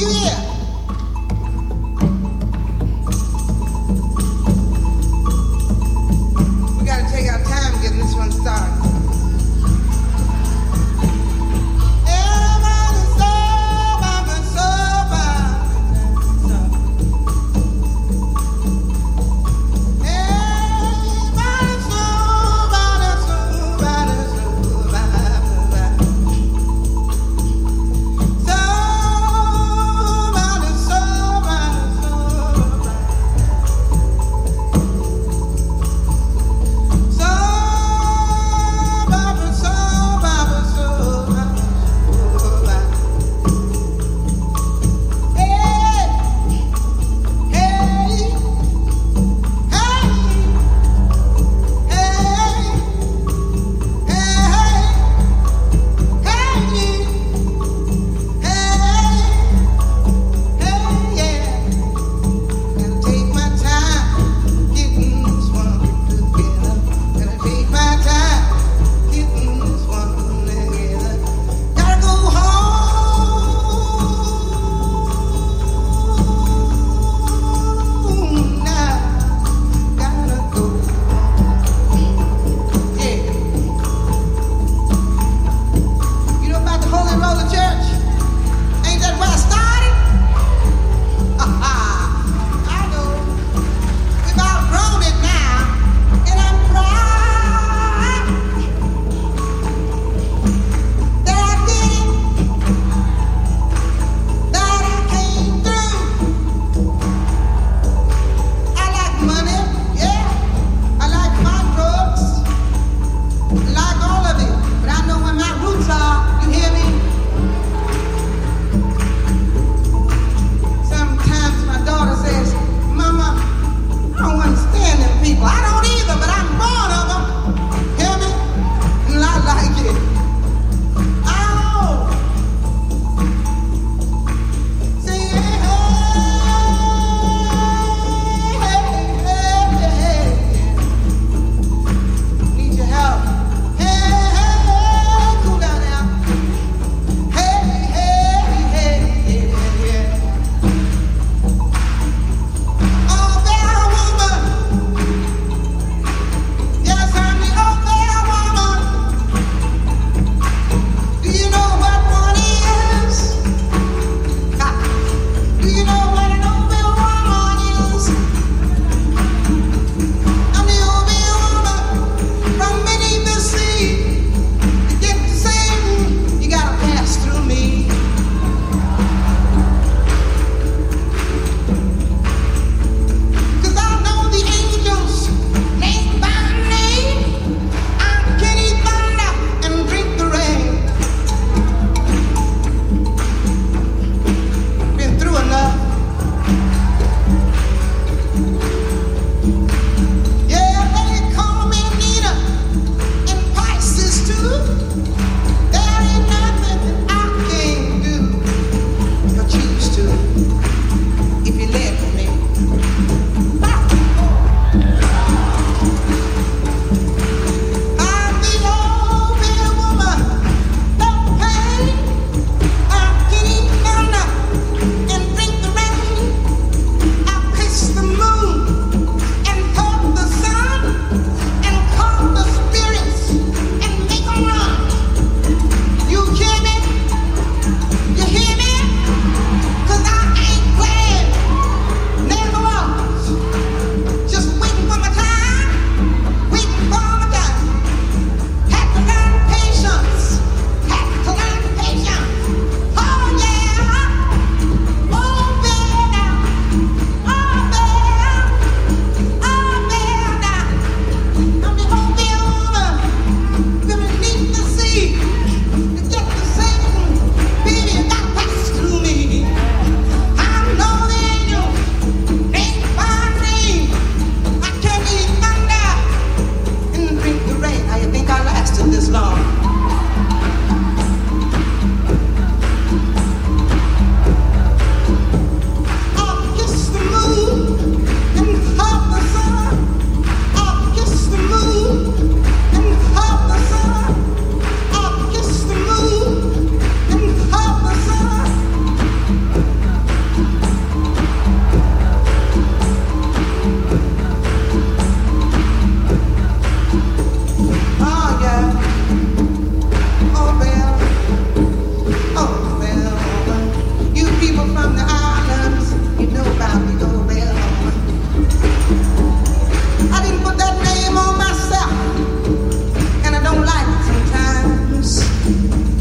yeah.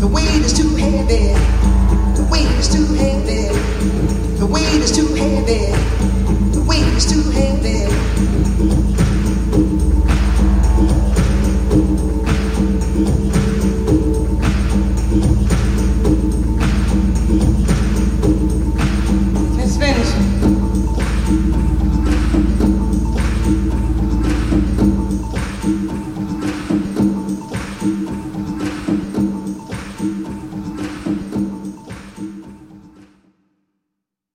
The weight is too heavy. The weight is too heavy. The weight is too heavy. The weight is too heavy. The weight.